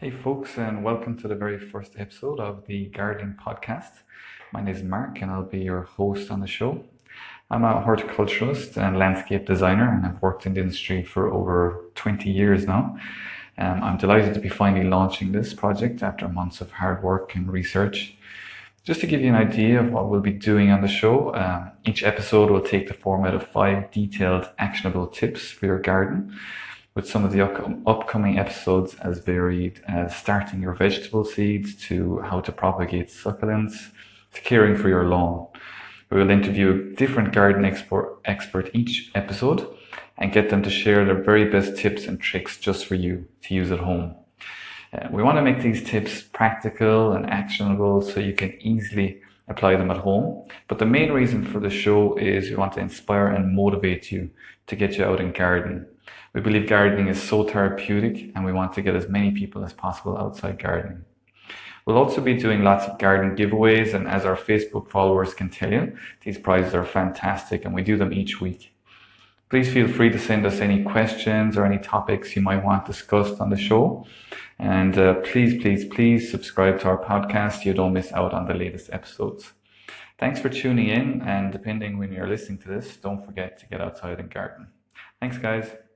Hey, folks, and welcome to the very first episode of the Gardening Podcast. My name is Mark, and I'll be your host on the show. I'm a horticulturalist and landscape designer, and I've worked in the industry for over 20 years now. Um, I'm delighted to be finally launching this project after months of hard work and research. Just to give you an idea of what we'll be doing on the show, um, each episode will take the format of five detailed, actionable tips for your garden with some of the upcoming episodes as varied as starting your vegetable seeds to how to propagate succulents to caring for your lawn. We will interview a different garden expert, expert each episode and get them to share their very best tips and tricks just for you to use at home. Uh, we want to make these tips practical and actionable so you can easily apply them at home. But the main reason for the show is we want to inspire and motivate you to get you out and garden. We believe gardening is so therapeutic and we want to get as many people as possible outside gardening. We'll also be doing lots of garden giveaways and as our Facebook followers can tell you, these prizes are fantastic and we do them each week. Please feel free to send us any questions or any topics you might want discussed on the show. And uh, please, please, please subscribe to our podcast you don't miss out on the latest episodes. Thanks for tuning in and depending when you're listening to this, don't forget to get outside and garden. Thanks guys.